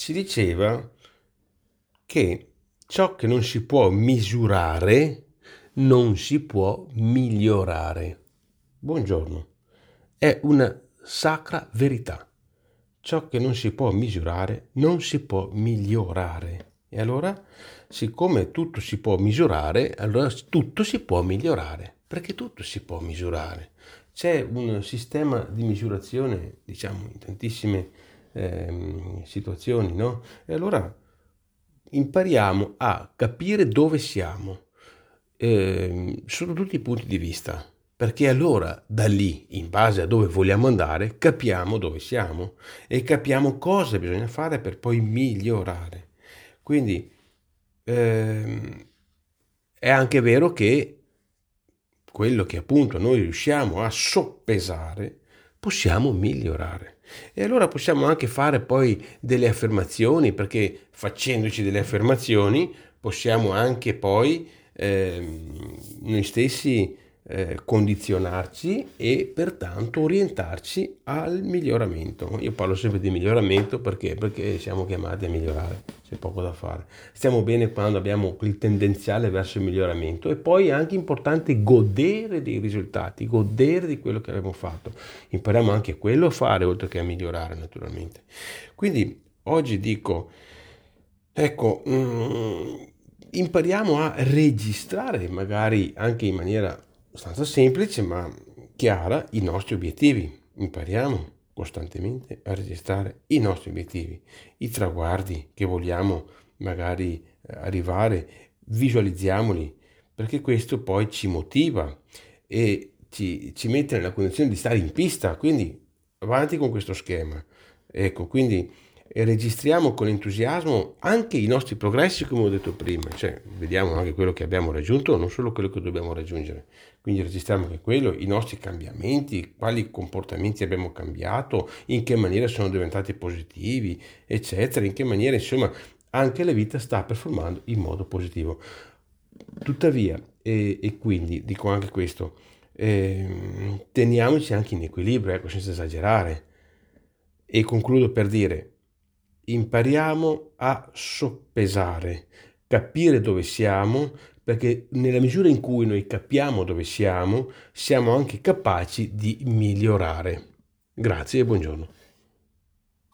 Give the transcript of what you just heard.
si diceva che ciò che non si può misurare non si può migliorare. Buongiorno. È una sacra verità. Ciò che non si può misurare non si può migliorare. E allora, siccome tutto si può misurare, allora tutto si può migliorare, perché tutto si può misurare. C'è un sistema di misurazione, diciamo, in tantissime eh, situazioni, no? E allora impariamo a capire dove siamo eh, sotto tutti i punti di vista, perché allora da lì, in base a dove vogliamo andare, capiamo dove siamo e capiamo cosa bisogna fare per poi migliorare. Quindi ehm, è anche vero che quello che appunto noi riusciamo a soppesare, possiamo migliorare. E allora possiamo anche fare poi delle affermazioni, perché facendoci delle affermazioni possiamo anche poi eh, noi stessi eh, condizionarci e pertanto orientarci al miglioramento. Io parlo sempre di miglioramento perché? Perché siamo chiamati a migliorare, c'è poco da fare. Stiamo bene quando abbiamo il tendenziale verso il miglioramento e poi è anche importante godere dei risultati, godere di quello che abbiamo fatto. Impariamo anche quello a fare oltre che a migliorare naturalmente. Quindi oggi dico, ecco, mm, impariamo a registrare magari anche in maniera abbastanza semplice ma chiara i nostri obiettivi. Impariamo costantemente a registrare i nostri obiettivi, i traguardi che vogliamo magari eh, arrivare, visualizziamoli, perché questo poi ci motiva e ci, ci mette nella condizione di stare in pista, quindi avanti con questo schema. Ecco, quindi e registriamo con entusiasmo anche i nostri progressi, come ho detto prima, cioè vediamo anche quello che abbiamo raggiunto, non solo quello che dobbiamo raggiungere. Quindi registriamo anche quello, i nostri cambiamenti, quali comportamenti abbiamo cambiato, in che maniera sono diventati positivi, eccetera, in che maniera, insomma, anche la vita sta performando in modo positivo. Tuttavia, e, e quindi dico anche questo, eh, teniamoci anche in equilibrio, ecco, senza esagerare. E concludo per dire, impariamo a soppesare, capire dove siamo, perché nella misura in cui noi capiamo dove siamo, siamo anche capaci di migliorare. Grazie e buongiorno.